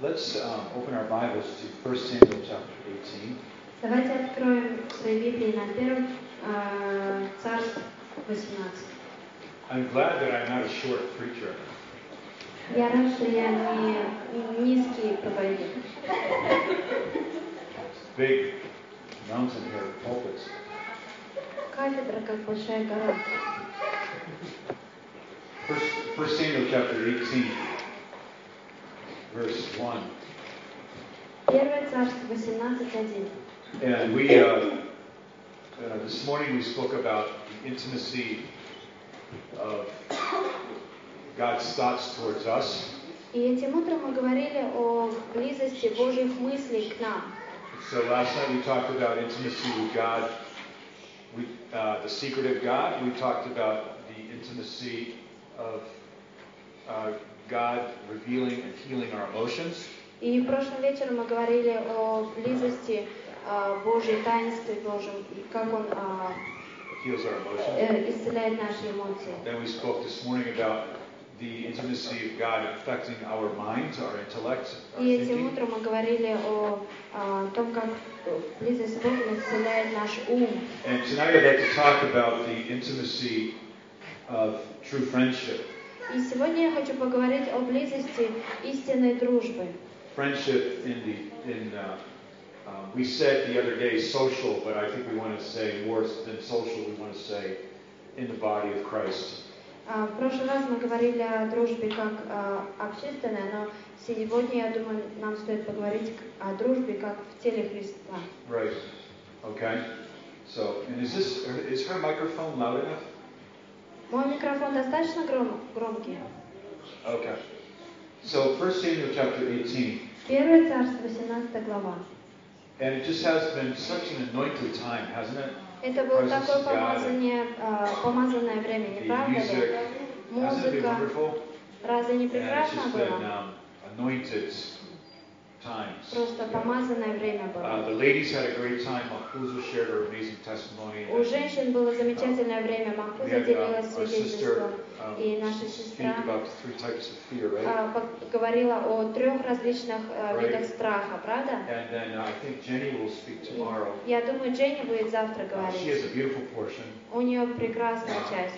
Let's um, open our Bibles to 1 Samuel chapter 18. Давайте откроем свои Библии на первом э, Царств 18. I'm glad that I'm not a short preacher. Я рад, что я не низкий проповедник. It's big mountain here, pulpits. Кафедра как большая гора. First, 1 Samuel chapter 18, verse 1. Первое Царство 18.1. And we, uh, uh, this morning we spoke about the intimacy of God's thoughts towards us. И этим утром мы говорили о близости Божьих мыслей к нам. So last night we talked about intimacy with God, we, uh, the secret of God. We talked about the intimacy of uh, God revealing and healing our emotions. И прошлым вечером мы говорили о близости э, Божьей таинстве Божьем, и как Он э, Heals our emotions. э, исцеляет наши эмоции. Then we spoke this morning about the intimacy of God affecting our minds, our intellect, our И этим thinking. утром мы говорили о, а, том, как близость с Богом исцеляет наш ум. And tonight I'd like to talk about the intimacy of true friendship. И сегодня я хочу поговорить о близости истинной дружбы. Friendship in the in uh, um, we said the other day social, but I think we want to say more than social. We want to say in the body of Christ. А, В прошлый раз мы говорили о дружбе как а, общественной, но сегодня, я думаю, нам стоит поговорить о дружбе как в теле Христа. Right. Okay. So, and is this is her microphone loud enough? Мой микрофон достаточно гром- громкий? Okay. So, 1 Samuel chapter 18. Первое царство, 18 глава. And it just has been such an anointed time, hasn't it? Это было такое помазание, а, помазанное время, не правда ли? Музыка. Разве не прекрасно было? Um, times. Просто помазанное время Uh, было. the ladies had a great time. Makuza shared her amazing testimony. У женщин было замечательное время. Uh, делилась свидетельством. um, И наша сестра а, говорила о трех различных э, видах страха, правда? And then uh, I think Jenny will speak tomorrow. Я думаю, Дженни будет завтра Uh, she has говорить. a beautiful portion. У нее прекрасная Uh, часть.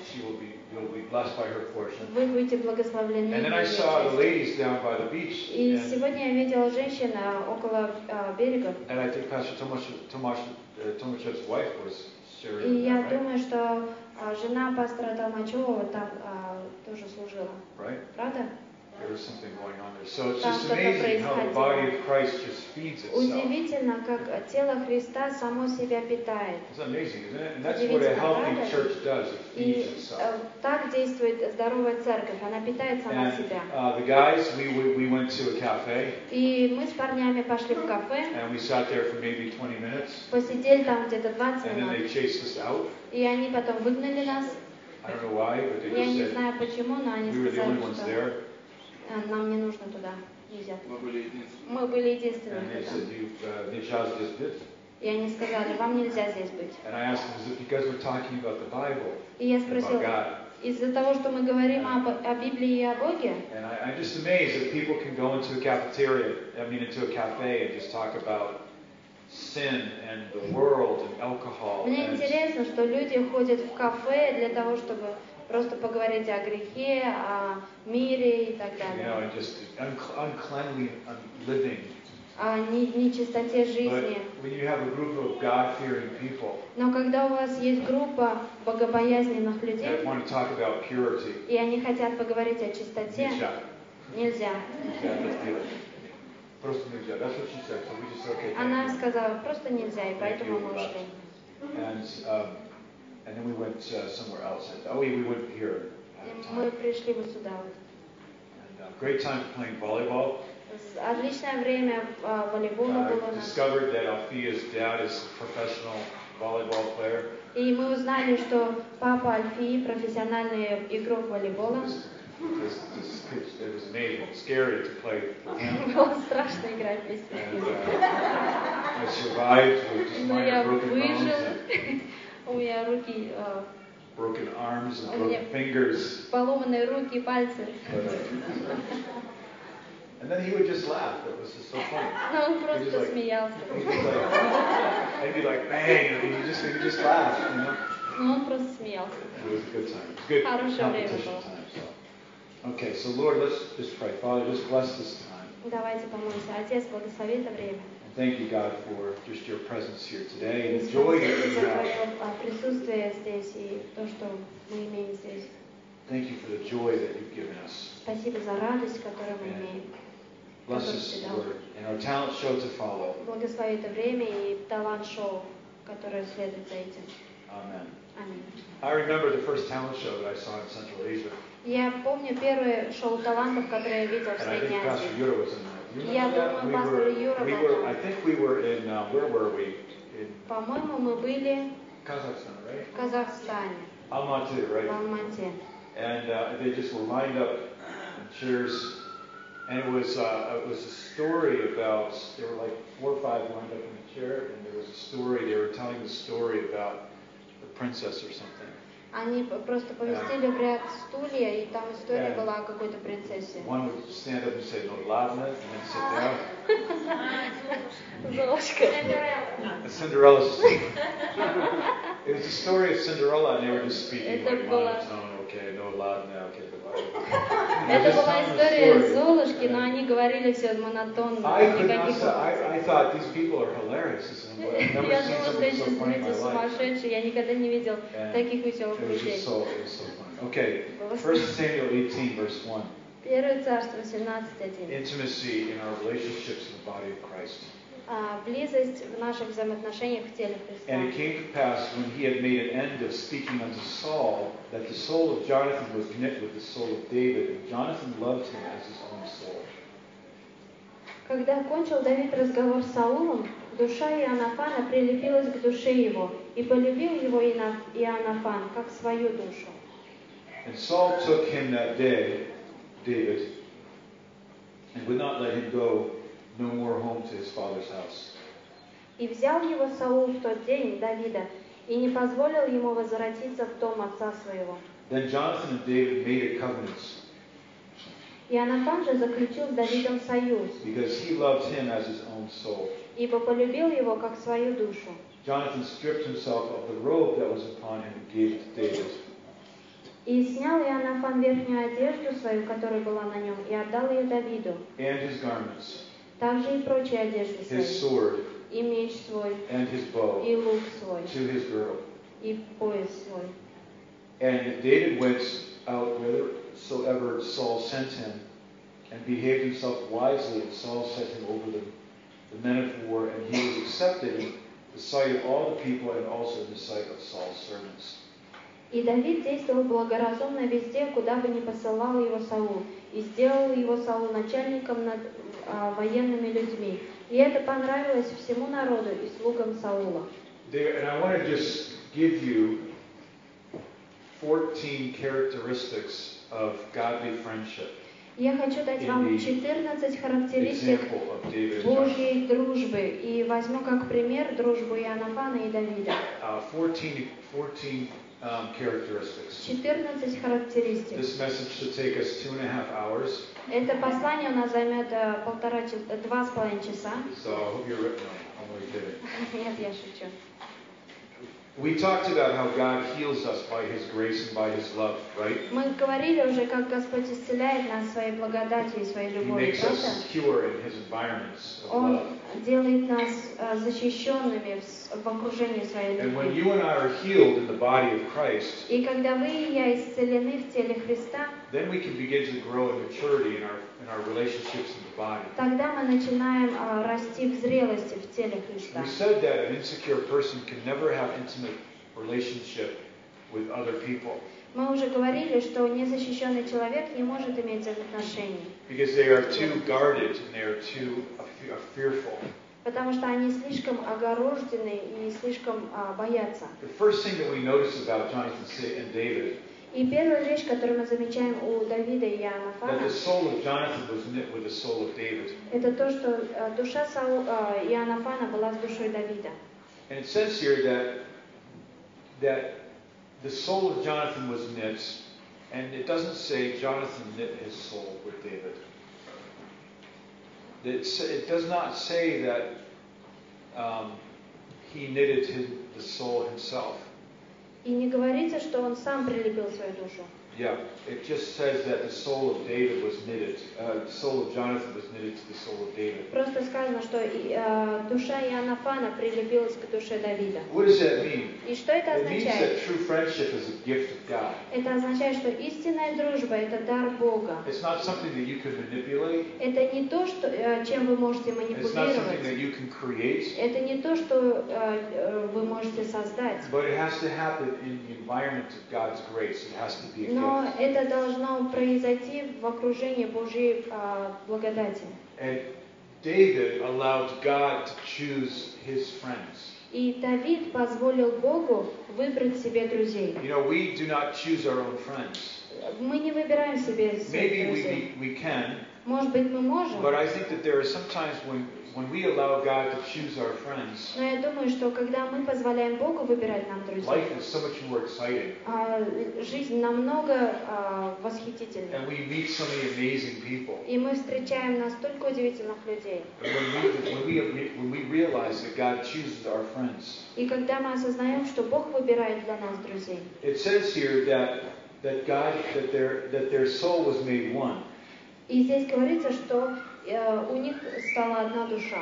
She will be, you'll be blessed by her portion. Вы будете благословлены. And then I ею saw the частью. ladies down by the beach. И And, сегодня я видела женщин а, около а, берега. and I think Pastor Tomasz, Tomasz, uh, Tomaszew's wife was sharing. И я думаю, что а, жена пастора Толмачева там а, тоже служила. right? Правда? There was something going on there. So it's Там just что-то amazing how the происходило. body of Christ just feeds itself. Удивительно, как тело Христа само себя питает. It's amazing, isn't it? And that's what a Удивительно, healthy правда? church does. It И feeds э, itself. так действует здоровая церковь, она питает сама себя. uh, the guys, we, we, we went to a cafe И мы с парнями пошли в кафе, and we sat there for maybe 20 minutes. посидели там где-то 20 And then they минут, chased us out. и они потом выгнали нас. I don't know why, but they Я just не said знаю почему, но они we were the only сказали, ones что there. Э, нам не нужно туда, нельзя. Мы были единственными. Мы были единственными, And they кто said, там. you, uh, Nijaz just did. И они сказали, вам нельзя здесь быть. And I asked them, is it because we're talking about the Bible И я God? из-за того, что мы говорим об, о Библии и о Боге, And I, I'm just amazed that people can go into a cafeteria, I mean, into a cafe and just talk about sin and the world and alcohol. Мне интересно, что люди ходят в кафе для того, чтобы просто поговорить о грехе, о мире и так you know, далее, just unc- uncleanly un- living. о не- нечистоте жизни. when you have a group of God-fearing people Но когда у вас есть группа богобоязненных людей, that want to talk about purity, и они хотят поговорить о чистоте, нельзя. it. Просто nijah. That's what she said. So we just okay. Она сказала, просто нельзя, и поэтому мы ушли. And um, and then we went uh, somewhere else. Oh, we we went here. И at a мы time. пришли вот сюда вот. And, uh, great time playing volleyball. С- Отличное время а, волейбола было у I нас. discovered that Alfia's dad is a professional volleyball player. И мы узнали, что папа Альфии профессиональный игрок волейбола. It was, just- it was amazing, scary to play with him. Было страшно играть вместе с And ним. uh, I survived with just Но я minor broken bones выжила. and У меня руки, а, broken arms and broken fingers. поломанные руки и пальцы. Uh, And then he would just laugh. It was just so funny. Но он просто like- смеялся. He'd be like, bang, and he just, he would just laugh, you know. Но он просто смеялся. It was a good time. It was good Хорошее время было. time. So. Okay, so Lord, let's just pray. Father, just bless this time. Давайте помолимся. Отец, благослови это время. Thank you, God, for just your presence here today and the joy that you have. а, присутствие здесь и то, что мы имеем здесь. Thank you for the joy that you've given us. Спасибо за радость, которую мы имеем. Bless дал. Lord, and our talent show to follow. Благослови это время и талант-шоу, которое следует за этим. Amen. Аминь. I remember the first talent show that I saw in Central Asia, Я помню первое шоу талантов, которое я видел в and I Средней think Pastor Азии. Yura was in that. Do you Я remember that? думаю, We Пастор were, Юра we был were, там. I think we were in, uh, where were we? In По-моему, мы были Kazakhstan, right? в Казахстане, Almaty, в right? Алмате. And uh, they just were lined up in chairs, and it was uh, it was a story about there were like four or five lined up in a chair, and there was a story. They were telling the story about the princess or something. Они просто поместили в ряд стулья, и там история была о какой-то принцессе. One would stand up and say "No ladna," and then sit down. Золушка. A Cinderella's story. it was a story of Cinderella, and they were just speaking like monotone. Okay, no ladna. Okay, goodbye. Это была история. Золушки, но они говорили все монотонно, Я думала, что эти люди сумасшедшие, я никогда не видел таких веселых людей. just so, it was so funny. Okay, Было 1 Samuel 18, verse 1. Первое царство, 17.1. Intimacy in our relationships in the body of Christ. А, Близость в наших взаимоотношениях в теле Христа. And it came to pass when he had made an end of speaking unto Saul that the soul of Jonathan was knit with the soul of David, and Jonathan loved him as his own soul. Когда кончил Давид разговор с Саулом, душа Иоаннафана прилепилась к душе его, и полюбил его Иоаннафан, как свою душу. And Saul took him that day, David, and would not let him go no more home to his father's house. И взял его Саул в тот день, Давида, и не позволил ему возвратиться в дом отца своего. Then Jonathan and David made a covenant Иоаннафан же заключил с Давидом союз, because he loved him as his own soul. ибо полюбил его как свою душу. Jonathan stripped himself of the robe that was upon him and gave it to David. И снял Иоаннафан верхнюю одежду свою, которая была на нем, и отдал ее Давиду, and his garments, также и прочие одежды his свои, sword, и меч свой, and his bow и лук свой, to his girdle. и пояс свой. And David went out whithersoever Saul sent him, and behaved himself wisely, and Saul set him over the, the men of war, and he was accepted in the sight of all the people and also in the sight of Saul's servants. И Давид действовал благоразумно везде, куда бы ни посылал его Саул, и сделал его Саул начальником над а, военными людьми. И это понравилось всему народу и слугам Саула. There, and I want to just give you 14 characteristics of godly friendship, Я хочу дать вам Или 14 характеристик. Божьей дружбы и возьму как пример дружбу Иоаннафана и Давида. Uh, 14, 14 um, characteristics. 14 характеристик. This message should take us two and a half hours, Это послание у нас займет э, полтора два с половиной часа. so I hope you're on. I'm only kidding. Нет, я шучу. We talked about how God heals us by His grace and by His love, right? Мы говорили уже, как Господь исцеляет нас своей благодатью и своей He любовью, makes правда? us secure in His environments of Он love. делает нас э, защищенными в, с- в окружении своей And when любви. you and I are healed in the body of Christ, И когда вы и я исцелены в теле Христа, then we can begin to grow in maturity in our in our relationships in the body. тогда мы начинаем э, расти в зрелости в теле Христа. We said that an insecure person can never have intimate relationship with other people Мы уже говорили, что незащищенный человек не может иметь взаимоотношений, because they are too guarded and they are too uh, fe- uh, fearful. потому что они слишком огорожены и слишком а, боятся. The first thing that we notice about Jonathan and David И первая вещь, которую мы замечаем у Давида и that Иоаннафана, the soul of Jonathan was knit with the soul of David. это то, что э, душа Сау, э, Иоаннафана была с душой Давида. And it says here that that the soul of Jonathan was knit, and it doesn't say Jonathan knit his soul with David. It's, it does not say that um, he knitted his, the soul himself. И не говорится, что он сам прилепил свою душу. Yeah, it just says that the soul of David was knitted. Uh, the soul of Jonathan was knitted to the soul of David. Просто сказано, что э, душа Иоаннафана прилепилась к душе Давида. What does that mean? И что это It means означает? that true friendship is a gift of God. Это означает, что истинная дружба – это дар Бога. It's not something that you can manipulate. Это не то, что, э, чем вы можете It's not something that манипулировать. you can create. Это не то, что э, э, вы можете создать. But it has to happen in the environment of God's grace. It has to be a Но это должно произойти в окружении Божьей э, благодати. And David allowed God to choose his friends. И Давид позволил Богу выбрать себе друзей. You know, we do not choose our own friends. Мы не выбираем себе Maybe друзей. we, we, can, Может быть, мы можем, but I think that there are some times when, when we allow God to choose our friends, но я думаю, что когда мы позволяем Богу выбирать нам друзей, life is so much more exciting. а, жизнь намного а, восхитительнее. And we meet so many amazing people. И мы встречаем настолько удивительных людей. And when we, when, we, when we realize that God chooses our friends, И когда мы осознаем, что Бог выбирает для нас друзей, it says here that, that God, that their, that their soul was made one. и здесь говорится, что э, у них стала одна душа,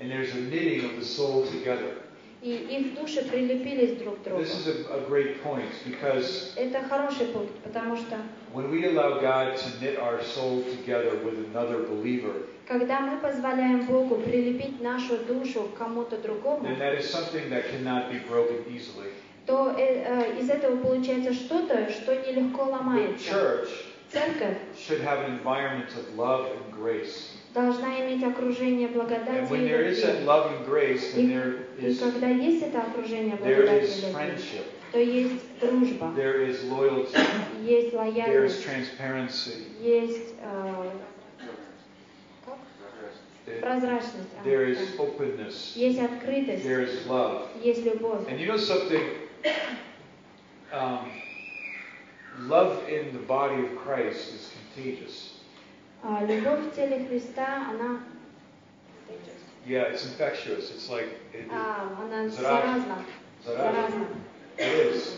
And there's a knitting of the soul together. и их души прилепились друг к другу. This is a, a great point because Это хороший пункт, потому что when we allow God to knit our soul together with another believer, когда мы позволяем Богу прилепить нашу душу к кому-то другому, then that is something that cannot be broken easily. то э, э, из этого получается что-то, что нелегко The ломается. church Церковь should have an environment of love and grace. Должна иметь окружение благодати и любви. И когда есть это окружение благодати и любви, то есть дружба, есть лояльность, есть э, прозрачность, а, there is да. openness, есть открытость, there is love. есть любовь. And you know something? Um, love in the body of Christ is contagious. А любовь в теле Христа, она, Yeah, it's infectious. It's like it, а, она Заразна. заразна. It is.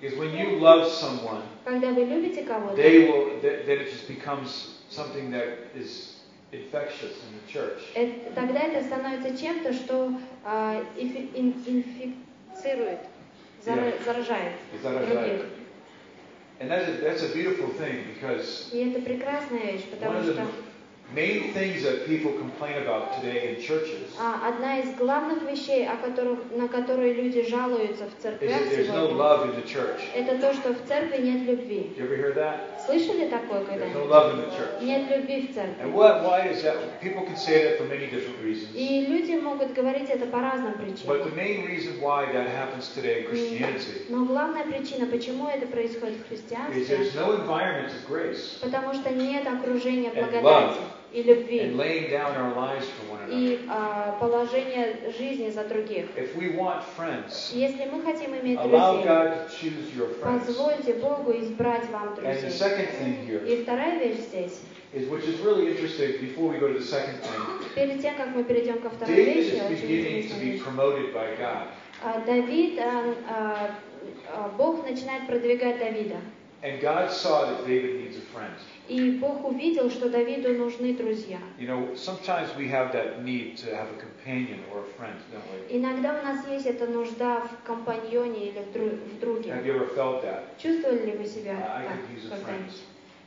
Because when you love someone, Когда вы любите кого-то, they will. Th- then it just becomes something that is infectious in the church. тогда это становится чем-то, что а, инфи- ин- инфицирует, Заражает. других. And that's a, that's a beautiful thing because И это прекрасная вещь, потому что main things that people complain about today in churches а, одна из главных вещей, о которых, на которые люди жалуются в is церквях that there's no сегодня, love in the church. это то, что в церкви нет любви. You ever hear that? Слышали такое когда-нибудь? Нет любви в церкви. And what, why is that? People can say that for many different reasons. И люди могут говорить это по разным But причинам. the main reason why that happens today in Christianity Но главная причина, почему это происходит в is христианстве, there's no environment of grace потому что нет окружения благодати и любви laying down our lives for one another. и а, положения жизни за других. If we want friends, Если мы хотим иметь друзей, God to choose your friends. позвольте Богу избрать вам друзей. here И вторая вещь здесь, is, which is really interesting, before we go to the second thing, перед тем, как мы перейдем ко второй David вещи, is очень beginning to интересная be вещь. promoted by God. А, Давид, а, а, а, Бог начинает продвигать Давида. And God saw that David needs a friend. И Бог увидел, что Давиду нужны друзья. You know, sometimes we have that need to have a companion or a friend, don't we? Иногда у нас есть эта нужда в компаньоне или в, дру- в друге. Have you ever felt that? Чувствовали ли вы себя I так когда-нибудь?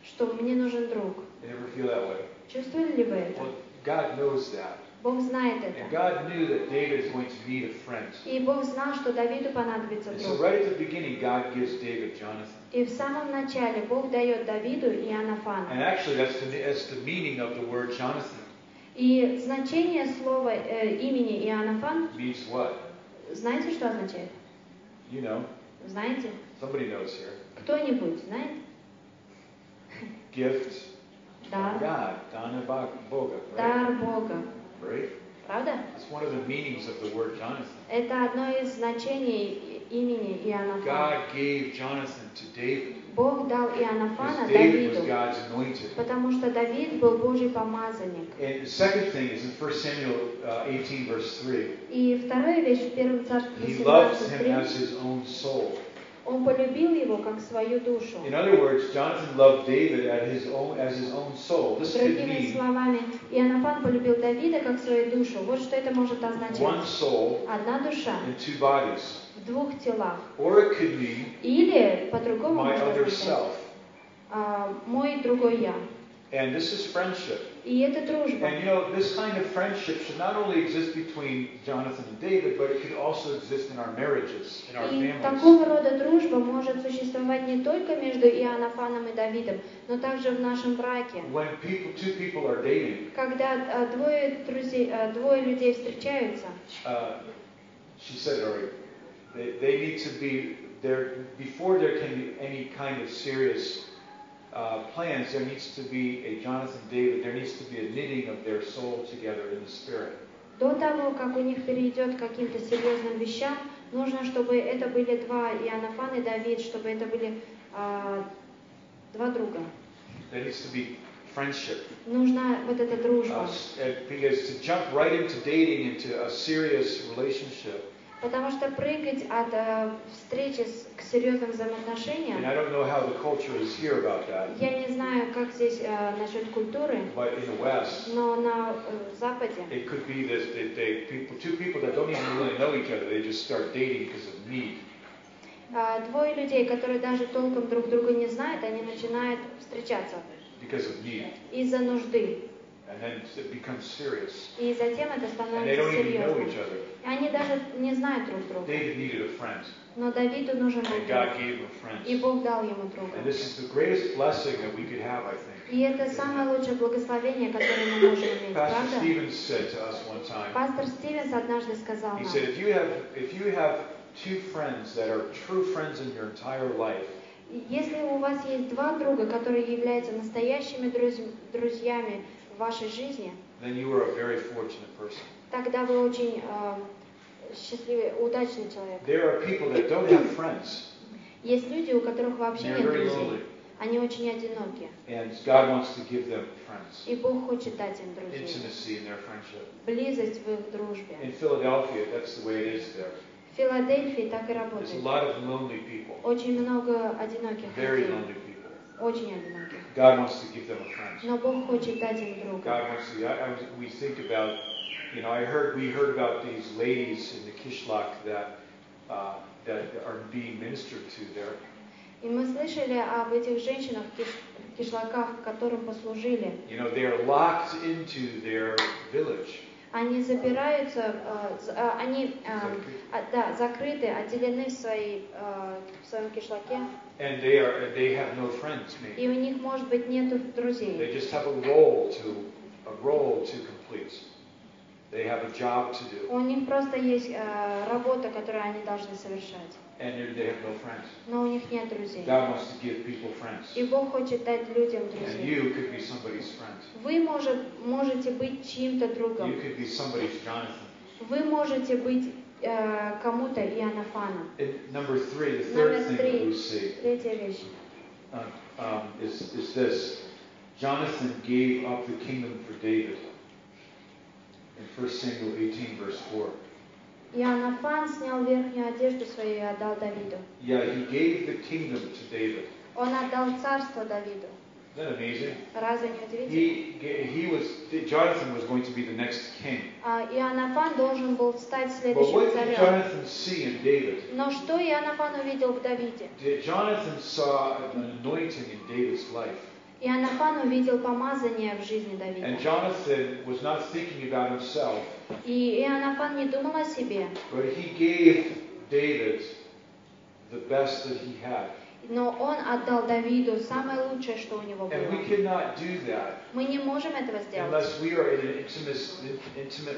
Что мне нужен друг. You ever feel that way? Чувствовали ли вы это? Well, God knows that. Бог знает And это. God knew that David is going to need a friend. И Бог знал, что Давиду понадобится so друг. right at the beginning, God gives David Jonathan. И в самом начале Бог дает Давиду And Иоаннафана. actually, that's the, that's the meaning of the word Jonathan. И значение слова э, имени Иоаннафан, means what? знаете, что означает? You know, Знаете? somebody knows here. Кто-нибудь знает? Gift Дар. God, Ba- Boga, right? Дар Бога. Правда? Это одно из значений имени Иоаннафана. Бог дал Иоаннафана Давиду, потому что Давид был Божий помазанник. И вторая вещь в 1 Царстве 17, 3. Он полюбил его как свою душу. In other words, Jonathan loved David as his own, as his own soul. This could mean словами, Иоаннафан полюбил Давида как свою душу. Вот что это может one означать. soul Одна душа in two bodies. в двух телах. Or it could mean Или, по-другому my можно other означать, self. а, мой другой я. And this is friendship. И это дружба. And you know, this kind of friendship should not only exist between Jonathan and David, but it could also exist in our marriages, in our И families. такого рода дружба может существовать не только между Иоаннафаном и Давидом, но также в нашем браке. When people, two people are dating, Когда а, двое, друзей, а, двое людей встречаются, uh, she said it already, they, they need to be there, before there can be any kind of serious uh, plans, there needs to be a Jonathan David, there needs to be a knitting of their soul together in the spirit. до того, как у них перейдет к каким-то серьезным вещам, нужно, чтобы это были два Иоаннафан и Давид, чтобы это были а, два друга. There needs to be friendship. Нужна вот эта Uh, дружба. uh, because to jump right into dating, into a serious relationship, Потому что прыгать от э, встречи с- к серьезным взаимоотношениям, я не знаю, как здесь э, насчет культуры, West, но на э, Западе а, двое людей, которые даже толком друг друга не знают, они начинают встречаться из-за нужды. И затем это становится don't even know each серьезным. other. И Они даже не знают друг друга. David needed a friend, Но Давиду нужен был друг. И. Бог дал ему друга. And this is the greatest blessing that we could have, I think. И это самое лучшее благословение, которое мы можем иметь, Pastor правда? Stevens said to us one time, Пастор Стивенс однажды сказал нам, said, if you have, if you have two friends that are true friends in your entire life, если у вас есть два друга, которые являются настоящими друз- друзьями вашей жизни, then you are a very fortunate person. тогда вы очень э, счастливый, удачный человек. There are people that don't have friends. Есть люди, у которых вообще They're нет друзей. Они очень одиноки. And God wants to give them friends. И Бог хочет дать им друзей. Intimacy in their friendship. Близость в их дружбе. In Philadelphia, that's the way it is there. В Филадельфии так и There's a работает. lot of lonely people. Очень много одиноких Very людей. lonely people. Очень одиноких. God wants to give them a friend. Но Бог хочет дать им друга. God wants to. I, I was, we think about, you know, I heard we heard about these ladies in the Kishlak that uh, that are being ministered to there, И мы слышали об этих женщинах в киш- в кишлаках, которым послужили. You know, they are locked into their village. Они запираются, э, з- э, они э, а, да, закрыты, отделены в, своей, э, в своем кишлаке, And they are they have no friends, maybe. и у них, может быть, нету They друзей. just have a role to a role to complete. They have a job to do, У них просто есть э, работа, которую они должны совершать, and they they have no friends. но у них нет друзей. God wants to give people friends, И Бог хочет дать людям and друзей. you could be somebody's friend. Вы может, можете быть чьим-то другом. You could be somebody's Jonathan. Вы можете быть э, кому-то Иоаннафаном. And number three, the third thing that we see uh, um, is, is this. Jonathan gave up the kingdom for David. In 1 Samuel 18, verse 4. Иоаннафан снял верхнюю одежду свою и отдал Давиду. Yeah, he gave the kingdom to David. Он отдал царство Давиду. Isn't that amazing? Разве не удивительно? He, ga- he was, Jonathan was going to be the next king. А Иоаннафан должен был стать следующим царем. Jonathan see in David? Но что Иоаннафан увидел в Давиде? Did Jonathan saw an anointing in David's life. Иоаннафан увидел помазание в жизни Давида. And Jonathan was not thinking about himself, И Иоаннафан не думал о себе, but he gave David the best that he had. Но он отдал Давиду самое лучшее, что у него And we было. cannot do that Мы не можем этого сделать, unless we are in an intimate, intimate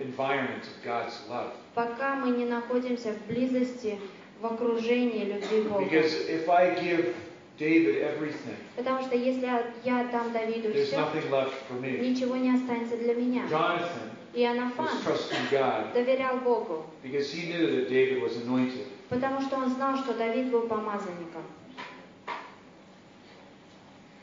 environment of God's love. пока мы не находимся в близости, в окружении любви Бога. Because if I give David everything, Потому что если я дам Давиду there's все, nothing left for me. ничего не останется для меня. Jonathan Иоаннафан was trusting God доверял Богу, because he knew that David was anointed. Потому что он знал, что Давид был помазанником.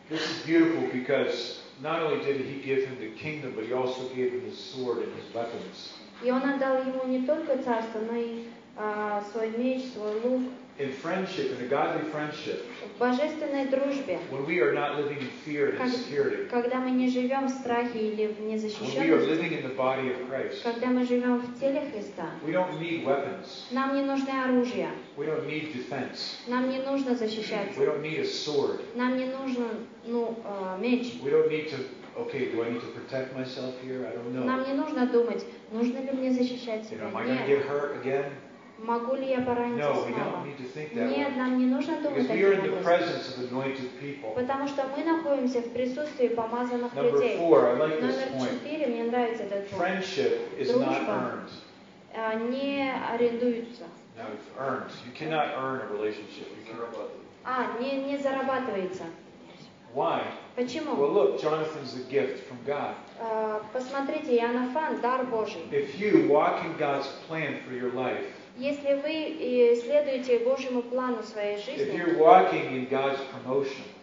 This is beautiful because not only did he give him the kingdom, but he also gave him his sword and his weapons. И он отдал ему не только царство, но и а, свой меч, свой лук. In friendship, in a godly friendship, божественной дружбе, когда мы не живем в страхе или в незащищенности, когда мы живем в теле Христа, нам не нужны оружия, нам не нужно защищаться, нам не нужен ну, а, меч, We don't need to, okay, do I need to protect myself here? I don't know. нам не нужно думать, нужно ли мне защищать себя. am I going to Нет. get hurt again? Могу ли я пораниться No, снова? Нет, нам не нужно думать таким образом. Потому что мы находимся в присутствии помазанных Number людей. four, like Номер четыре, мне нравится этот пункт. Friendship is not Дружба. earned. А, Не. No, it's earned. You cannot earn a relationship. You can А, не, не зарабатывается. Why? Well, Почему? look, Jonathan's a gift from God. А, Посмотрите, Иоаннафан – дар Божий. If you walk in God's plan for your life, Если вы и следуете Божьему плану своей жизни,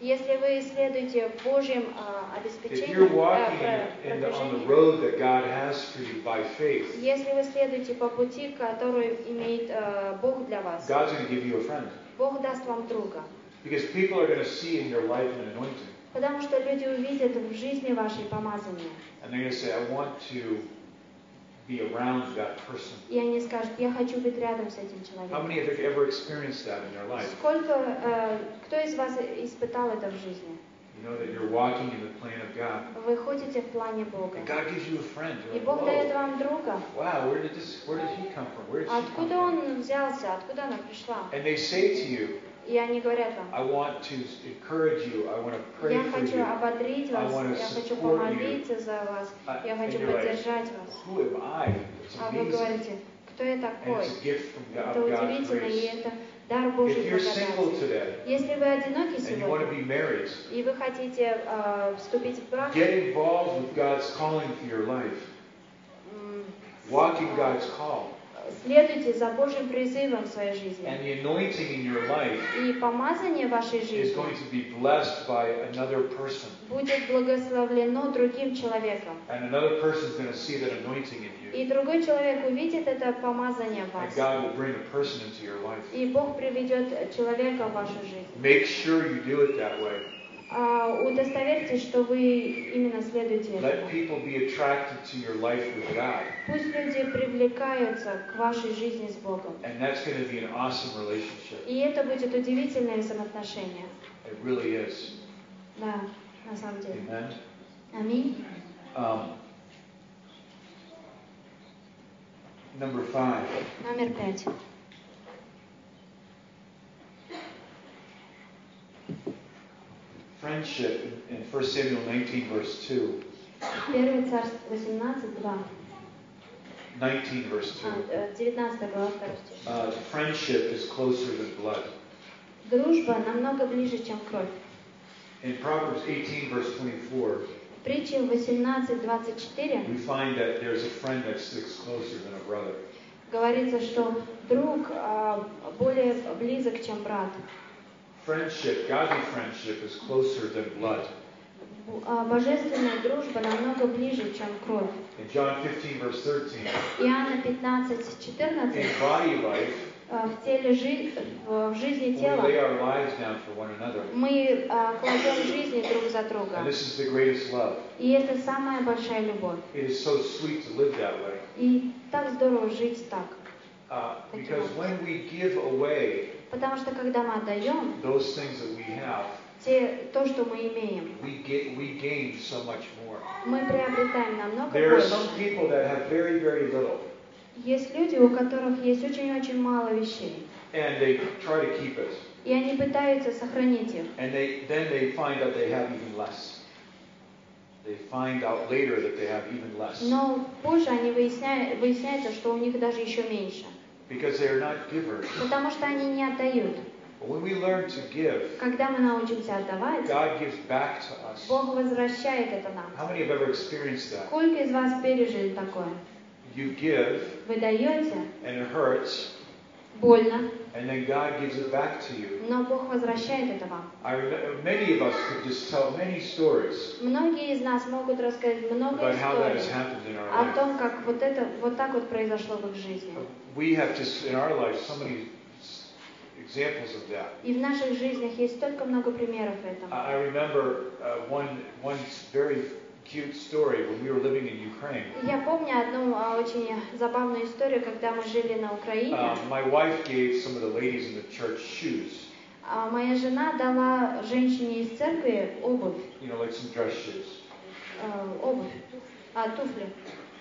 если вы следуете Божьим а, you're э, если вы следуете по пути, который имеет э, Бог для вас. Бог даст вам друга. Because people are going to see in your life an anointing. Потому что люди увидят в жизни вашей помазания. And they're going to say, I want to be around that person. И они скажут, я хочу быть рядом с этим How человеком. many have ever experienced that in their life? Сколько, э, кто из вас испытал это в жизни? You know that you're walking in the plan of God. Вы ходите в плане Бога. And God gives you a friend. И You're like, Бог дает вам друга. wow, where did this, where did he come from? Where did she come Откуда from? он взялся? Откуда она пришла? And they say to you, И они говорят вам, I want to encourage you. I want to pray я хочу you. ободрить вас, я хочу помолиться за вас, Uh, я хочу like, поддержать вас. Who am I? It's А вы говорите, кто я такой? Это удивительно, и это дар single благодати. Если вы одиноки сегодня, и вы хотите э, вступить в брак, get involved with God's calling for your life. м, Walk in God's call. Следуйте за Божьим призывом в своей жизни. And the anointing in your life И помазание вашей is жизни going to be blessed by another person. будет благословлено другим человеком. And another person is going to see that anointing in you. И другой человек увидит это помазание в And вас. God will bring a person into your life. И Бог приведет человека в вашу жизнь. Make sure you do it that way. А, удостоверьтесь, что вы именно следуете Let этому. people be attracted to your life with God. Пусть люди привлекаются к вашей жизни с Богом. And that's going to be an awesome relationship. И это будет удивительное взаимоотношение. It really is. Да, на самом деле. Amen. Аминь. Um, number five. Номер пять. Friendship in in 1 Samuel 19, verse 2. Первый царств 18, 2. 19, verse 2. А, э, 19 глава, второй стих. Uh, friendship is closer than blood. Дружба намного ближе, чем кровь. In Proverbs 18, verse 24, В притче 18, 24 we find that there's a friend that sticks closer than a brother. говорится, что друг а, более близок, чем брат. Friendship, godly friendship, is closer than blood. А, Божественная дружба намного ближе, чем кровь. In John 15, verse 13, Иоанна 15, in 14 body life, а, в теле жи- в жизни тела мы а, кладем жизни друг за друга. И это самая большая любовь. So. И так здорово жить так. Uh, because when we give away Потому что когда мы отдаем those things that we have, те, то, что мы имеем, we get we gain so much more. мы приобретаем намного There are больше. some people that have very, very little, Есть люди, у которых есть очень-очень мало вещей. and they try to keep it, И они пытаются сохранить их. and they then they find out they have even less. They find out later that they have even less Но позже они выясняют, выясняется, что у них даже еще меньше. Because they are not givers. Потому что они не отдают. When we learn to give, Когда мы научимся отдавать, God gives back to us. Бог возвращает это нам. How many have ever experienced that? Сколько из вас пережили такое? You give, Вы даете, and it hurts, больно, and then God gives it back to you. но Бог возвращает это вам. I remember, many of us could just tell many stories Многие из нас могут рассказать много about how that has историй happened in our о том, как вот это вот так вот произошло в их жизни. We have just in our life so many examples of that. И в наших жизнях есть столько много примеров этого. I remember uh, one one very cute story when we were living in Ukraine. Я помню одну а, очень забавную историю, когда мы жили на Украине. Um, my wife gave some of the ladies in the church shoes, А Моя жена дала женщине из церкви обувь, you know, like some dress shoes. э, обувь, а, туфли.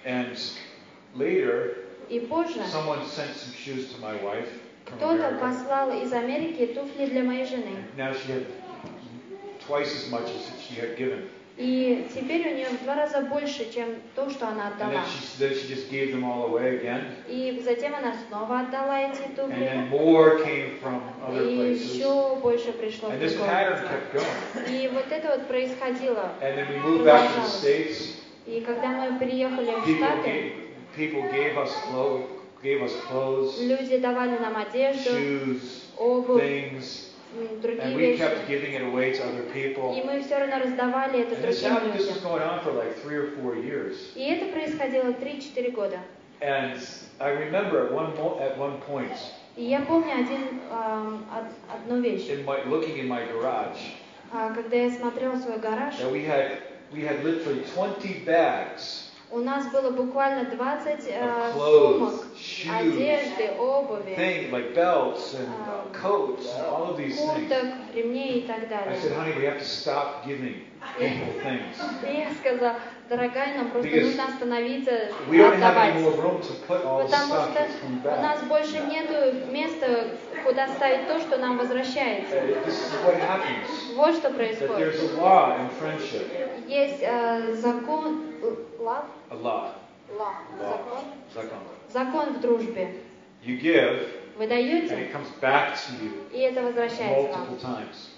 And later, И позже someone sent some shoes to my wife кто-то послал из Америки туфли для моей жены. Now she had twice as much as she had given. И теперь у нее в два раза больше, чем то, что она отдала. И затем она снова отдала эти туфли. И еще больше пришло And this другой. pattern kept going. И вот это вот происходило. And then we moved back to the States. И когда мы приехали в Штаты, people gave us clothes, gave us clothes, люди давали нам одежду, shoes, обувь, things, другие and we вещи. kept giving it away to other И мы все равно раздавали это And this другим happened, this was людям. going on for like three or four years. И это происходило 3-4 года. And I remember at one mo- at one point, И я помню один, од- одну вещь. in my looking in my garage, А, Когда я смотрел свой гараж, that we had we had literally 20 bags у нас было буквально 20 э, of сумок shoes, одежды, обуви, things like belts and uh, Um, coats and all of these things. курток, ремней и так I далее. said, honey, we have to stop giving people things. Я сказала, дорогая, нам просто Because нужно остановиться отдавать. Потому что у нас больше нету места, куда ставить то, что нам возвращается. Uh. Вот что происходит. Есть э, закон, лав, law. лав, закон, Закон. закон в дружбе. You give, Вы and даете, it comes back to you и это возвращается вам multiple times.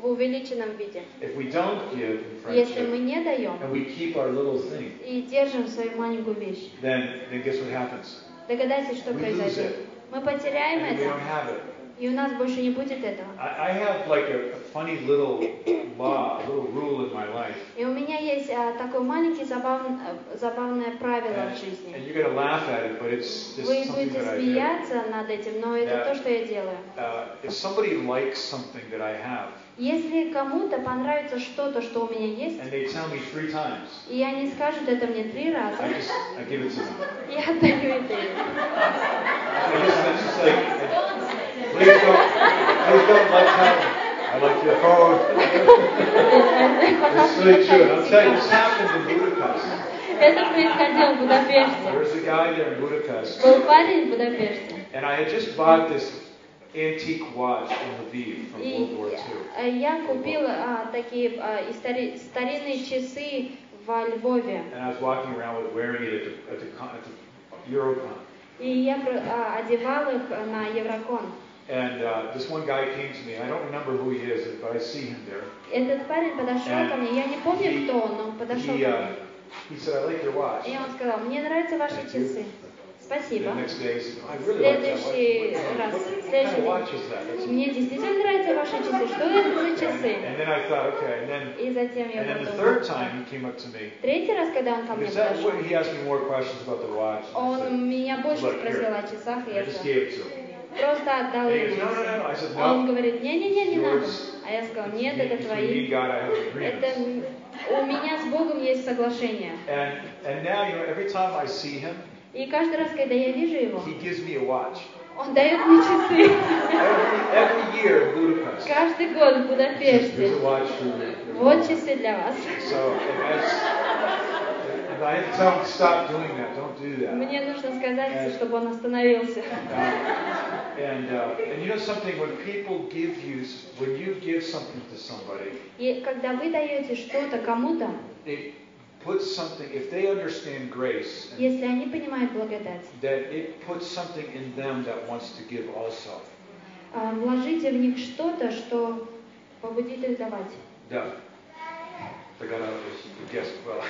в увеличенном виде. If we don't give in Если мы не даем and we keep our little thing, и держим свою маленькую вещь, then, then guess what happens? догадайтесь, что We lose произойдет. it. Мы потеряем And we don't это, have it. и у нас больше не будет этого. I, I have like a, a funny little law, little rule in my life. И у меня есть а, такое маленькое забавн- э, забавное правило And, в жизни. and you're to laugh at it, but it's just Вы something будете that I do. смеяться над этим, но это Да. то, что я делаю. Uh, if somebody likes something that I have, Если кому-то понравится что-то, что у меня есть, times, и они скажут это мне три раза, I just I give it to them. я отдаю это им. It's please don't, please don't that. I like your phone. It's really true. And I'll tell you, this happened in Budapest. Это происходило в Будапеште. There was a guy there in Budapest, Был парень в Будапеште. and I had just bought this antique watch from Lviv from World War II. э, я купила а, такие а, старинные часы во Львове. And I was walking around with wearing it at the, at the, at the Eurocon. И я а, одевал их на Еврокон. And uh, this one guy came to me. I don't remember who he is, but I see him there. Этот парень подошел And ко мне. Я не помню, he- кто он, но подошел He, ко uh, мне. he said, I like your watch. И он сказал, мне нравятся ваши часы. Спасибо. Следующий раз, следующий день. Мне действительно нравятся ваши часы. Что это за And, часы? and then I thought, okay. And then, И затем я and then the подумала. third time he came up to me. Третий раз, когда он ко мне подошел, он меня больше спросил о часах, и я just просто отдал And ему. said, Он говорит, не-не-не, не надо. А я Between нет, это твои. and Это у меня с Богом есть соглашение. And, and И каждый раз, когда я вижу его, он дает мне часы. Every, every year in Budapest, Каждый год в Будапеште. Вот часы для вас. So, and that's, and I had to tell him, stop doing that. Don't do that. Мне нужно сказать, чтобы он остановился. Uh, and, uh, and you know something, when people give you, when you give something to somebody, И когда вы даете что-то кому-то, it puts something, if they understand grace, если они понимают благодать, that it puts something in them that wants to give also. а, вложите в них что-то, что побудит их давать. Да. Тогда, yes, well.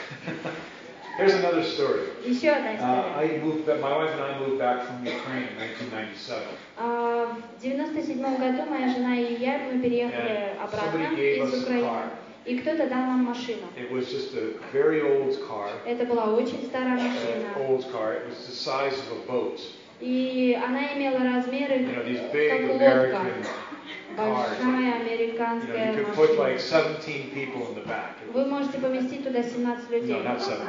Here's another story. Еще одна Uh, история. I moved, my wife and I moved back from Ukraine in 1997. А, В 97 году моя жена и я, мы переехали And обратно somebody gave из us a Украины. car. И кто-то дал нам машину. It was just a very old car, Это была очень старая an машина. old car. It was the size of a boat. И она имела размеры, You know, these big как лодка. American. Большая You know, американская you could put like машина. 17 people in the back. Вы можете поместить туда 17 людей. No, not 17.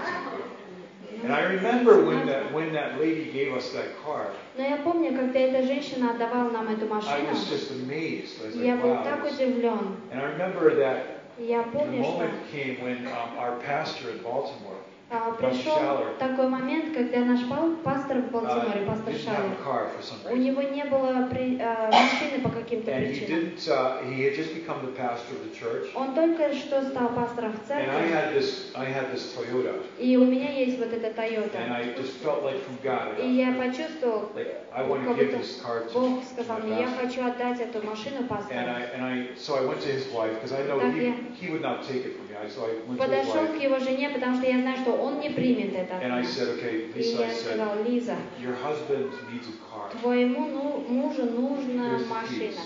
And I remember when that, when that lady gave us that car, Но я помню, когда эта женщина отдавала нам эту I машину, was just amazed. I was я like, был wow. так удивлен. And I remember that Я the помню, что moment came when um, our pastor in Baltimore а, пришел такой момент, когда наш пастор в uh, Балтиморе, пастор Шаллер, у него не было при- а, машины по каким-то причинам. uh. Он только что стал пастором в церкви, this, и у меня есть вот эта Toyota. Like God, И я почувствовал, like, как будто Бог сказал мне, я хочу отдать эту машину And пастору. I, and I, so I went to his wife, because I know Так he, would not take it from me. Подошел к его жене, потому что я знаю, что он не примет это. И я сказал, Лиза, твоему ну- мужу нужна машина.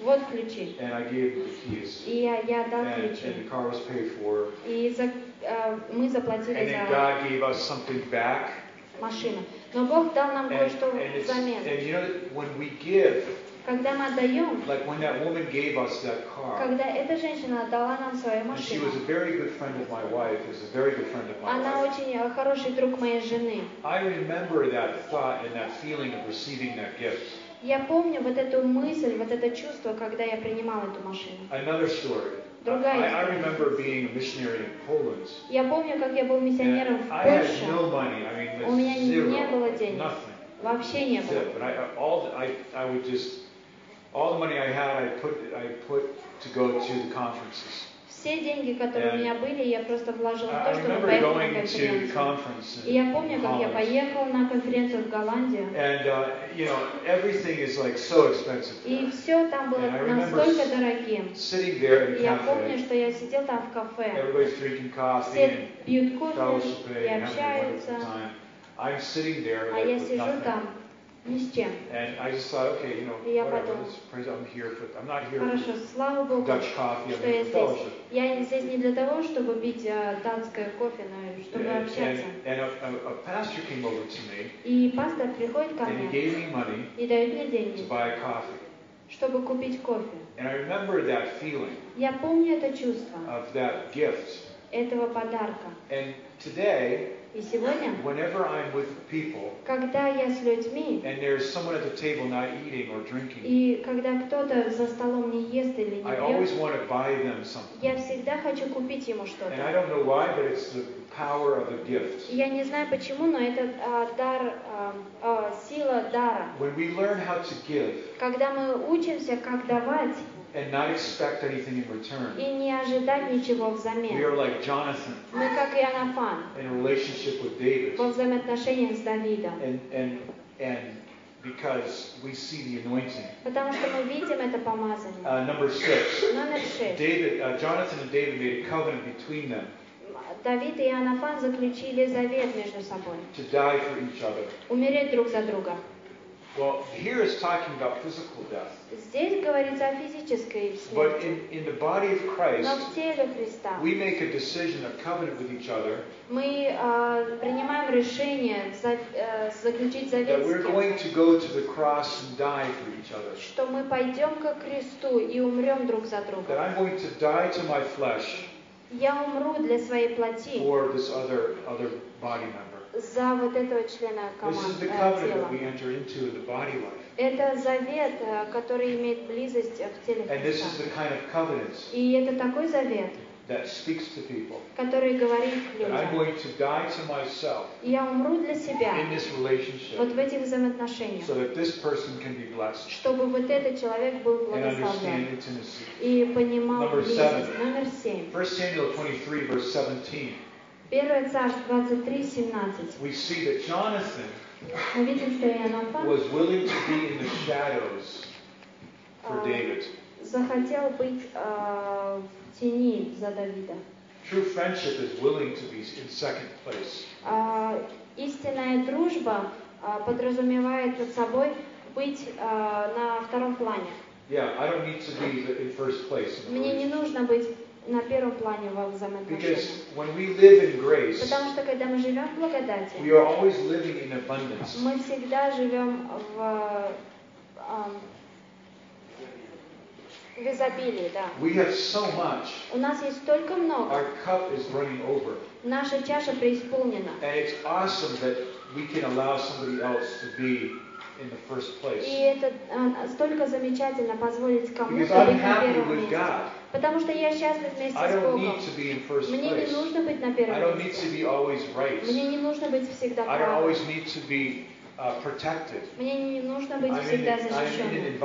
Вот ключи. И я, я дал ключи. И за- э, мы заплатили за машину. Но Бог дал нам кое-что взамен. Когда мы отдаем, like when that woman gave us that car, когда эта женщина отдала нам свою she машину, was a very good friend of my wife, is a very good friend of my она wife. очень э, хороший друг моей жены. I remember that thought and that feeling of receiving that gift. Я помню вот эту мысль, вот это чувство, когда я принимала эту машину. Another story. I, Другая I remember being a missionary in Poland. Я помню, как я был миссионером в Польше. no money. I mean, У меня zero, не было денег. nothing. Вообще не было. But I, I- all I, I would just, all the money I had, I put, I put to go to the conferences. Все деньги, которые у меня были, я просто вложила в то, чтобы поехать на конференцию. И я помню, как я поехала на конференцию в Голландию. And, uh, you know, everything is like so expensive. И все там было настолько дорогим. И я помню, что я сидел там в кафе. everybody's drinking coffee Все пьют кофе и общаются. wonderful time. I'm sitting there А я сижу nothing. там ни с чем. And I just thought, okay, you know, И я whatever, подумала. let's praise, I'm here for, I'm not here Хорошо, for слава Богу, Dutch coffee, I'm что я here for здесь. fellowship. Я здесь не для того, чтобы пить э, датское кофе, но и чтобы And, общаться. and, and a, a, a pastor came over to me И пастор приходит ко and he мне gave me money и дает мне to деньги, buy coffee. чтобы купить кофе. And I remember that feeling Я помню это чувство, of that gift. этого подарка. And today, И сегодня, whenever I'm with people когда я с людьми, and there's someone at the table not eating or drinking, и когда кто-то за столом не ест или не I always want to buy them something. я всегда хочу купить ему And I что-то. don't know why, but it's the power of the gift. Я не знаю почему, но это а, дар, а, а, сила дара. When we learn how to give Когда мы учимся, как давать, and not expect anything in return, и не ожидать ничего we взамен. are like Jonathan Мы как Иоаннафан in a relationship with David. во взаимоотношениях с Давидом. And, and, and because we see the anointing. Потому что мы видим это помазание. Uh, number six, Номер шесть. David, uh, Jonathan and David made a covenant between them Давид и Иоаннафан заключили завет между собой. to die for each other. Умереть друг за друга. Well, here it's talking about physical death. Здесь говорится о физической But смерти. in, in the body of Но Christ, в теле Христа we make a decision, a covenant with each other, мы э, принимаем решение за- э, заключить завет that we're с кем-то, going to go to the cross and die for each other. что мы пойдем ко кресту и умрем друг за That друга. I'm going to die to my flesh Я умру для своей плоти for this other, other body member. За вот этого члена команды э, тела. Это завет, э, который имеет близость э, в теле Христа. И это такой завет, that speaks to people. который говорит I'm людям. going to die to myself Я умру для себя, in this relationship вот в этих взаимоотношениях, so that this person can be blessed чтобы вот этот человек был and understand благословлен intimacy. и понимал Number близость. seven. Номер семь. 1 Samuel 23, verse 17, 1 Царств 23, 17. we see that Jonathan Мы видим, что Иоаннафан was willing to be in the shadows for Uh, David. захотел быть э, в тени за Давида. True friendship is willing to be in second place. А, истинная дружба а, подразумевает под собой быть а, на втором плане. Yeah, I don't need to be the- in first place. in a Мне не нужно быть на первом плане во взаимоотношениях. Because when we live in grace, Потому что когда мы живем в благодати, we are always living in abundance. мы всегда живем в, ам, в изобилии, да. We have so much. У нас есть столько много, Our cup is running over. наша чаша преисполнена. And it's awesome that we can allow somebody else to be in the first place. И это а, столько замечательно позволить кому-то быть на первом месте. Потому что я счастлив вместе I с don't Богом. need to be in first Мне не нужно быть на первом месте. be always right. Мне не нужно быть всегда правым. Uh, protected. Мне не нужно быть I'm всегда защищенным.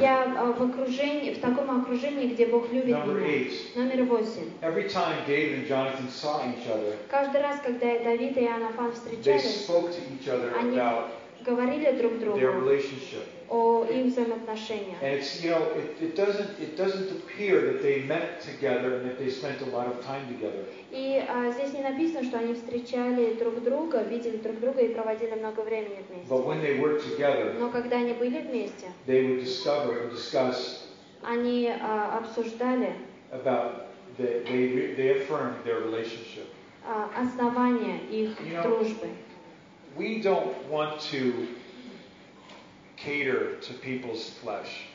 Я а, в окружении, в таком окружении, где Бог любит Number меня. eight. Номер восемь. Every time David and Jonathan saw each other, Каждый раз, когда Давид и they встречались, spoke to each other Они about говорили друг другу. О их взаимоотношениях. And it's you know it, it doesn't it doesn't appear that they met together and that they spent a lot of time together. И а, здесь не написано, что они встречали друг друга, видели друг друга и проводили много времени But вместе. when they worked together, Но когда они были вместе, they would discover and discuss они а, обсуждали about the, they they affirmed their relationship. а, основания их You know, дружбы. We don't want to cater to people's flesh.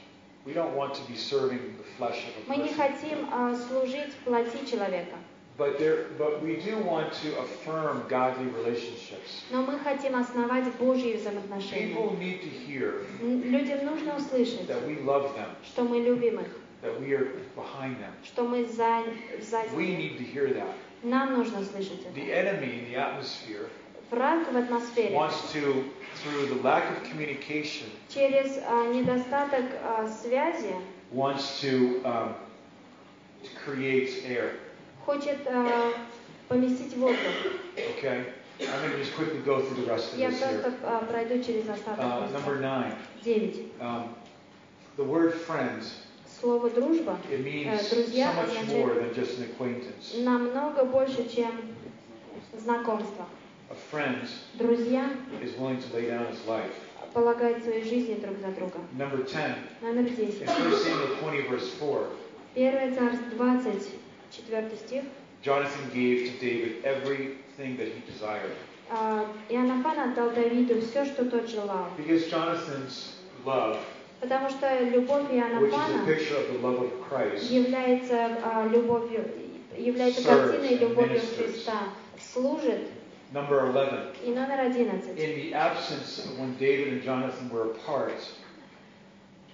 We don't want to be serving the flesh of a Мы не person. хотим а, служить плоти человека, But there, but we do want to affirm godly relationships. но мы хотим основать Божьи взаимоотношения. People need to hear М, Людям нужно услышать, that we love them, что мы любим их, that we are behind them. что мы за, сзади We них. need to hear that. Нам нужно слышать это. The enemy in the atmosphere Враг в атмосфере wants to, through the lack of communication, через а, недостаток а, связи wants to, um, to create air. хочет а, поместить воздух. Okay? I'm going to just quickly go through the rest of Я this просто here. а, пройду через остаток Uh, number nine. Девять. Um, the word friends, Слово дружба it means Э, друзья so much more than just an acquaintance. намного больше, чем знакомство. Друзья полагают свои жизни друг за друга. Number 10. Номер In 10. 1 Samuel 20, verse 4, 1 Царств 20, 4 стих. Jonathan gave to David everything that he desired. А, Иоаннафан отдал Давиду все, что тот желал. Because Jonathan's love, Потому что любовь which is a Иоаннафана picture of the love of Christ, является а, любовью, является Serves картиной любовью. Христа, служит. number 11. И номер 11. In the absence of when David and Jonathan were apart,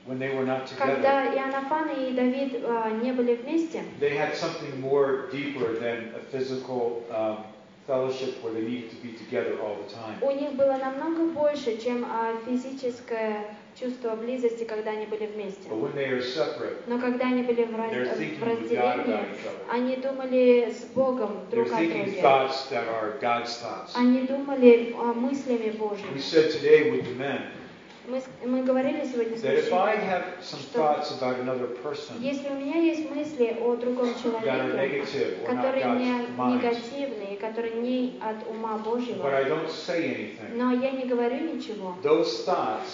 when they were not together, Когда Иоаннафан и Давид а, не были вместе, they had something more deeper than a physical um, fellowship where they needed to be together all the time. у них было намного больше, чем а, физическое чувство близости, когда они были вместе. Но когда они были в, в разделении, они думали с Богом друг о друге. Они думали а, мыслями Божьими. Мы, говорили сегодня с мужчиной, если у меня есть мысли о другом человеке, которые не негативные, которые не от ума Божьего, но я не говорю ничего,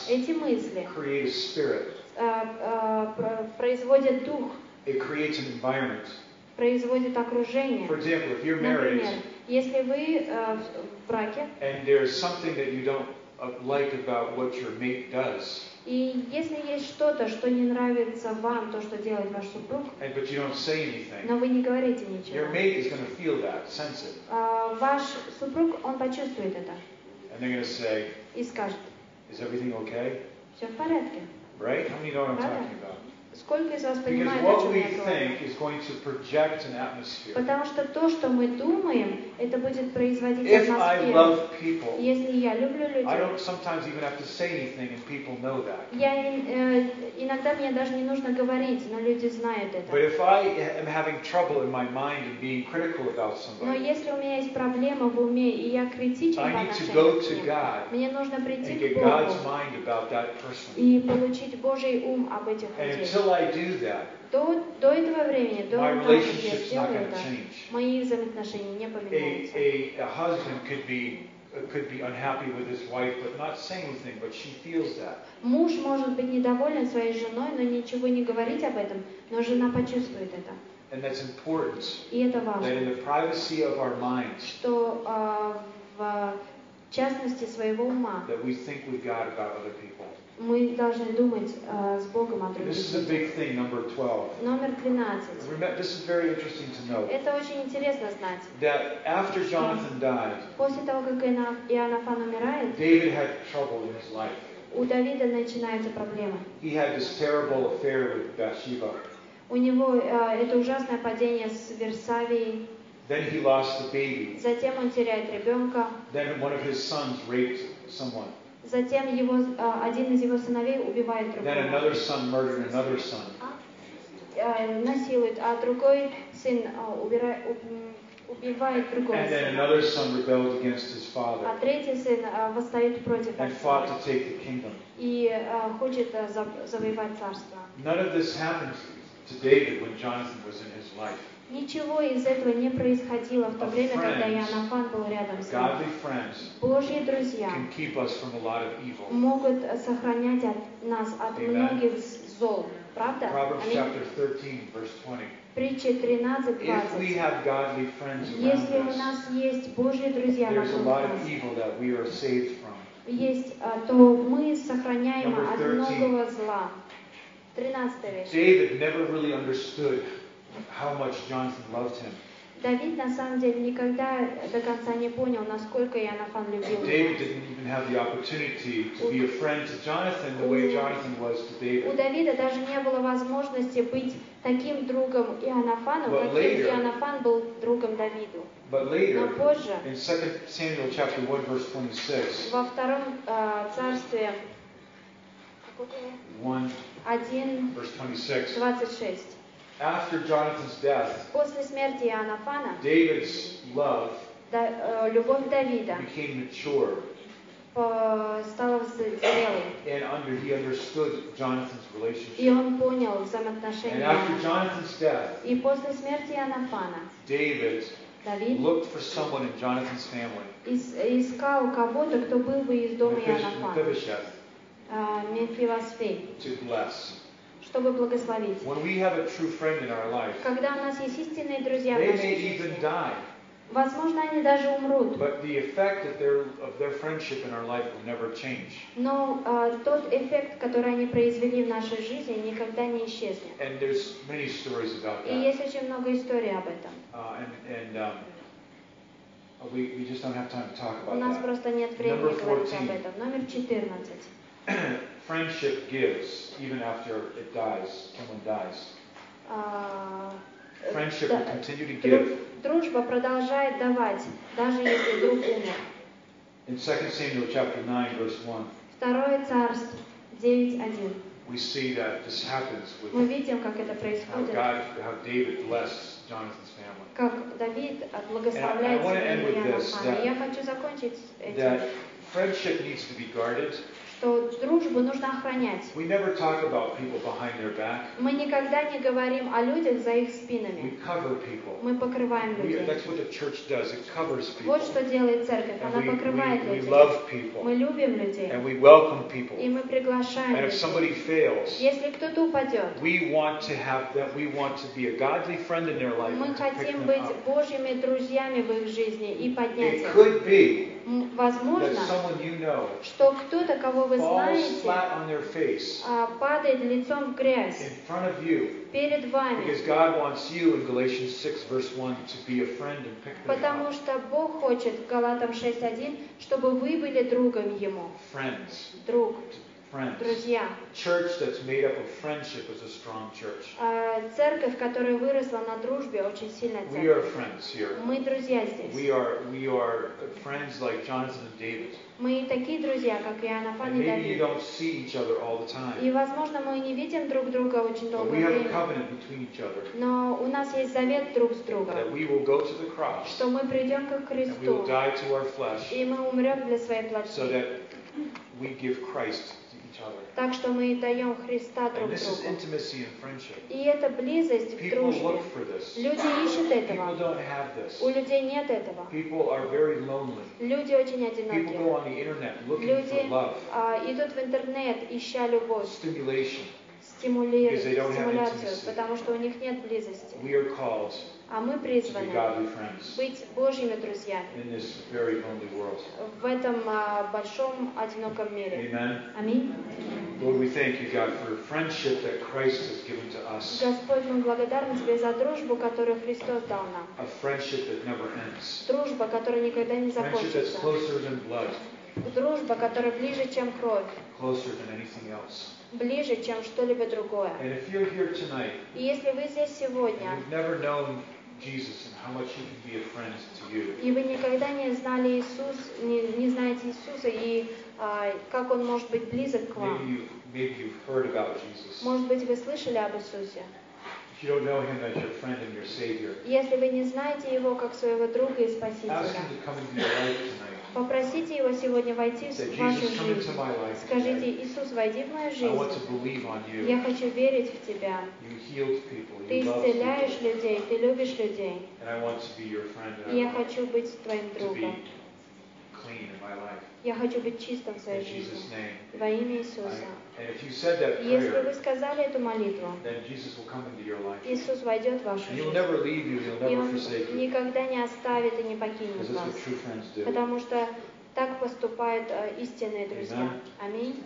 эти мысли а, про- производят дух, производят окружение. For example, if you're married Например, если вы в в браке, and there's something that you don't uh, like about what your mate does, и если есть что-то, что не нравится вам, то, что делает ваш супруг, and but you don't say anything, но вы не говорите your ничего, mate is going to feel that, sense it, а, ваш супруг, он почувствует это and they're going to say, и скажет, "Is everything okay?" все в порядке. Right? How many know what I'm Правда. talking about? Сколько из вас понимает, о чем я говорю? Потому что то, что мы думаем, это будет производить If атмосферу. people, Если я люблю людей, я, э, иногда мне даже не нужно говорить, но люди знают But это. if I am having trouble in my mind and being critical about Но если у меня есть проблема в уме, и я критичен по I отношению к ним, мне нужно прийти к Богу и получить Божий ум об этих людей. Until until I do that, До, до этого времени, до my того, как я сделаю going это, to change. мои взаимоотношения не A, поменяются. a, a husband could be uh, could be unhappy with his wife, but not say anything, but she feels that. Муж может быть недоволен своей женой, но ничего не говорить об этом, но жена почувствует это. And that's important. И это That важно, in the privacy of our minds, что а, в частности своего ума that we think with God about other people. Мы должны думать а, с Богом о других This is a людях. big thing, number 12. Номер 12. Remember, this is very interesting to know Это очень интересно знать. that after Jonathan died, После того, как Иоаннафан умирает, David had trouble in his life. у Давида начинаются проблемы. He had this terrible affair with Bathsheba. У него а, это ужасное падение с Версавией, Then he lost the baby. затем он теряет ребенка, Then one of his sons raped someone. Затем его, а, один из его сыновей убивает другого. son. э, насилует, а другой сын а, убивает другого And then сына. another son rebelled against his father А третий сын а, восстает против and fought отца to take the kingdom. и а, хочет а, зав- завоевать царство. None of this happened to David when Jonathan was in his life. Ничего из этого не происходило в то время, когда Иоаннафан был рядом с ним. Божьи друзья могут сохранять от нас от многих зол. Правда? Proverbs Аминь. chapter 13, verse 20. Притча 13, If we 20. have godly friends Если у нас есть Божьи друзья вокруг нас, есть, а, то мы сохраняем от 13. многого зла. Вещь. David never really understood how much Jonathan loved him. Давид на самом деле никогда до конца не понял, насколько Иоаннафан любил David его. didn't even have the opportunity to be a friend to Jonathan the way Jonathan was to У. Давида даже не было возможности быть таким другом Иоаннафану, каким later- Иоаннафан был другом Давиду. But Но later, позже, in 2 Samuel chapter 1, verse 26, во втором а, царстве, сколько его? 1 1, verse 26, 26. after Jonathan's death, После смерти Иоаннафана David's love да- э, любовь Давида became mature, стала зрелой. and under he understood Jonathan's И relationship. он понял And взаимоотношения after Иоаннафана. Jonathan's death, И после смерти Иоаннафана David Давид looked for someone in Jonathan's family, ис- искал кого-то, кто был бы из дома Иоаннафана, а, to bless. чтобы благословить. When we have a true friend in our life, Когда у нас есть истинные друзья в they may нашей even жизни, die, возможно, они даже умрут, but the effect that their, of their friendship in our life will never change. но а, тот эффект, который они произвели в нашей жизни, никогда не исчезнет. And there's many stories about И that. есть очень много историй об этом. Uh, and and um, we, we just don't have time to talk У нас that. просто нет времени говорить 14. об этом. Номер 14. Friendship gives even after it dies, someone dies. А, э, Friendship да, will continue to дру- give. Дружба продолжает давать, даже если друг умер. In 2 Samuel chapter 9, verse 1, Второе царство 9.1. we see that this happens with Мы видим, как это how происходит, God, how David blessed Jonathan's family. как Давид And I- I благословляет wanna end семью with this, Иоаннафана. that- И я хочу закончить этим, That friendship needs to be guarded. Что дружбу нужно охранять. We never talk about people behind their back. Мы никогда не говорим о людях за их We спинами. cover people. Мы покрываем We, людей. that's what the church does. It covers people. Вот что делает церковь. Она we, покрывает we, we людей. love people. Мы любим людей. And we welcome people. И мы приглашаем And if людей. somebody fails, Если кто-то упадет, we want to have that. We want to be a godly friend in their life мы хотим быть. Божьими друзьями в их жизни и поднять It их. could be М, that Возможно, someone you know что кто-то, кого вы знаете, а, падает лицом в грязь перед вами, because God wants you in Galatians 6 verse 1 to be a friend and pick them потому что Бог хочет Галатам 6.1, чтобы вы были другом Ему. Друг, friends. друзья. Church that's made up of friendship is a strong church. А, Церковь, которая выросла на дружбе, очень сильная We церковь. are friends here. Мы друзья здесь. We are we are friends like Jonathan and David. Мы такие друзья, как Иоаннафан и Давид. И, возможно, мы не видим друг друга очень долгое we have a время. covenant between each other Но у нас есть завет друг с that другом, we will go to the cross что мы придем к Христу, и мы умрем для своей so плоти, that we give Christ. Так что мы даем Христа друг другу. И это близость в дружбе. Люди ищут этого. У людей нет этого. Люди очень for Люди а, идут в интернет, ища любовь, stimulation. стимули- Because they don't have стимуляцию, потому что у них нет близости. А мы призваны быть Божьими друзьями в этом а, большом одиноком мире. Аминь. Lord, we thank you, God, for friendship that Christ has given to us. Господь, мы благодарны Тебе за дружбу, которую Христос дал нам. A friendship that never ends. Дружба, которая никогда не Friendship that's закончится. closer than blood, Дружба, которая ближе, чем кровь, closer than anything else. Ближе, чем что-либо другое. And if you're here tonight И если вы здесь and сегодня, you've never known Jesus and how much he can be a friend to you, и вы никогда не знали Иисус, не, не знаете Иисуса, и а, как Он может быть близок к maybe вам. you maybe you've heard about Jesus. Может быть, вы слышали об Иисусе. If you don't know him as your friend and your Savior, Если вы не знаете Его как своего друга и ask Спасителя, him to come into your life tonight. Попросите Его сегодня войти в вашу жизнь. Скажите. Иисус, войди в мою жизнь. Я хочу верить в Тебя. Ты исцеляешь людей, Ты любишь людей. И я хочу быть Твоим другом. Я хочу быть чистым в своей жизни. Во имя Иисуса. Если вы сказали эту молитву. Иисус войдет в вашу жизнь. И Он никогда не оставит и не покинет вас. Потому что так поступают э, истинные друзья. Аминь.